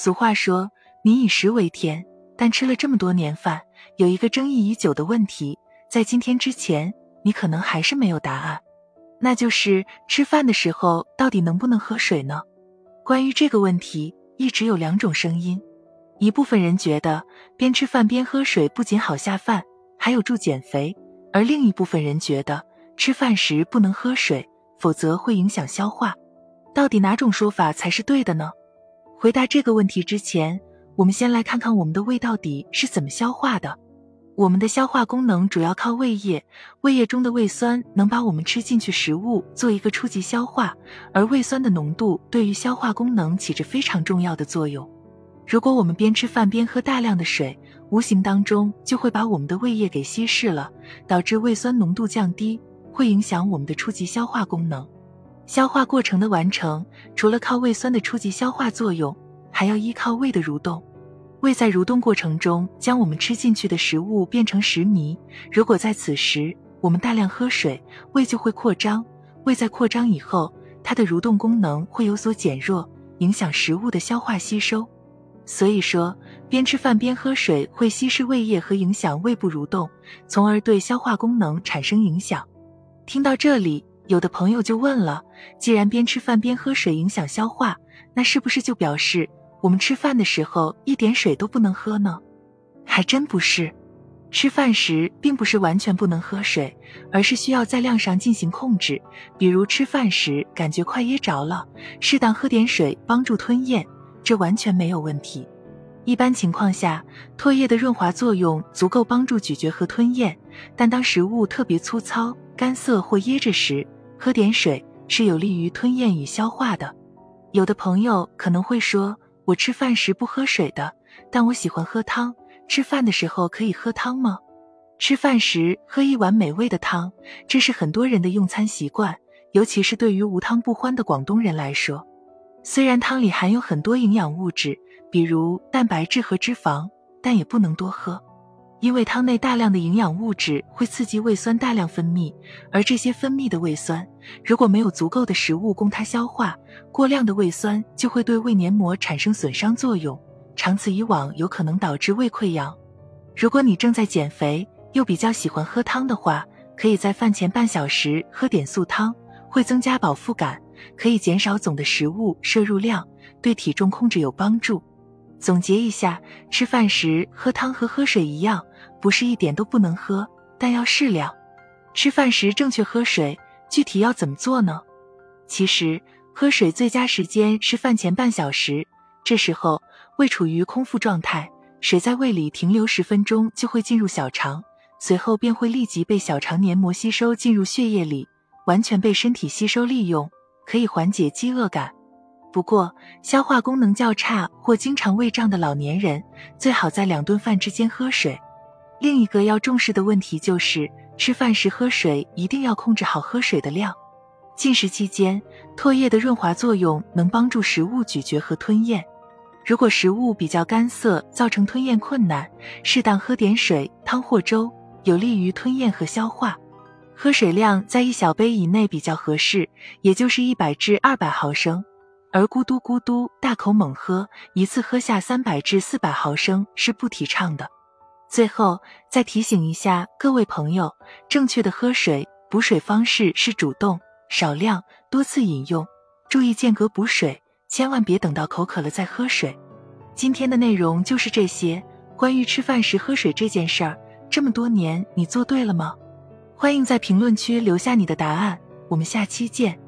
俗话说“民以食为天”，但吃了这么多年饭，有一个争议已久的问题，在今天之前，你可能还是没有答案，那就是吃饭的时候到底能不能喝水呢？关于这个问题，一直有两种声音。一部分人觉得边吃饭边喝水不仅好下饭，还有助减肥；而另一部分人觉得吃饭时不能喝水，否则会影响消化。到底哪种说法才是对的呢？回答这个问题之前，我们先来看看我们的胃到底是怎么消化的。我们的消化功能主要靠胃液，胃液中的胃酸能把我们吃进去食物做一个初级消化，而胃酸的浓度对于消化功能起着非常重要的作用。如果我们边吃饭边喝大量的水，无形当中就会把我们的胃液给稀释了，导致胃酸浓度降低，会影响我们的初级消化功能。消化过程的完成，除了靠胃酸的初级消化作用，还要依靠胃的蠕动。胃在蠕动过程中，将我们吃进去的食物变成食糜。如果在此时我们大量喝水，胃就会扩张。胃在扩张以后，它的蠕动功能会有所减弱，影响食物的消化吸收。所以说，边吃饭边喝水会稀释胃液和影响胃部蠕动，从而对消化功能产生影响。听到这里，有的朋友就问了：既然边吃饭边喝水影响消化，那是不是就表示我们吃饭的时候一点水都不能喝呢？还真不是，吃饭时并不是完全不能喝水，而是需要在量上进行控制。比如吃饭时感觉快噎着了，适当喝点水帮助吞咽。这完全没有问题。一般情况下，唾液的润滑作用足够帮助咀嚼和吞咽。但当食物特别粗糙、干涩或噎着时，喝点水是有利于吞咽与消化的。有的朋友可能会说：“我吃饭时不喝水的，但我喜欢喝汤。吃饭的时候可以喝汤吗？”吃饭时喝一碗美味的汤，这是很多人的用餐习惯，尤其是对于无汤不欢的广东人来说。虽然汤里含有很多营养物质，比如蛋白质和脂肪，但也不能多喝，因为汤内大量的营养物质会刺激胃酸大量分泌，而这些分泌的胃酸如果没有足够的食物供它消化，过量的胃酸就会对胃黏膜产生损伤作用，长此以往有可能导致胃溃疡。如果你正在减肥，又比较喜欢喝汤的话，可以在饭前半小时喝点素汤，会增加饱腹感。可以减少总的食物摄入量，对体重控制有帮助。总结一下，吃饭时喝汤和喝水一样，不是一点都不能喝，但要适量。吃饭时正确喝水，具体要怎么做呢？其实，喝水最佳时间是饭前半小时，这时候胃处于空腹状态，水在胃里停留十分钟就会进入小肠，随后便会立即被小肠黏膜吸收进入血液里，完全被身体吸收利用。可以缓解饥饿感，不过消化功能较差或经常胃胀的老年人，最好在两顿饭之间喝水。另一个要重视的问题就是，吃饭时喝水一定要控制好喝水的量。进食期间，唾液的润滑作用能帮助食物咀嚼和吞咽。如果食物比较干涩，造成吞咽困难，适当喝点水、汤或粥，有利于吞咽和消化。喝水量在一小杯以内比较合适，也就是一百至二百毫升。而咕嘟咕嘟大口猛喝，一次喝下三百至四百毫升是不提倡的。最后再提醒一下各位朋友，正确的喝水补水方式是主动、少量、多次饮用，注意间隔补水，千万别等到口渴了再喝水。今天的内容就是这些，关于吃饭时喝水这件事儿，这么多年你做对了吗？欢迎在评论区留下你的答案，我们下期见。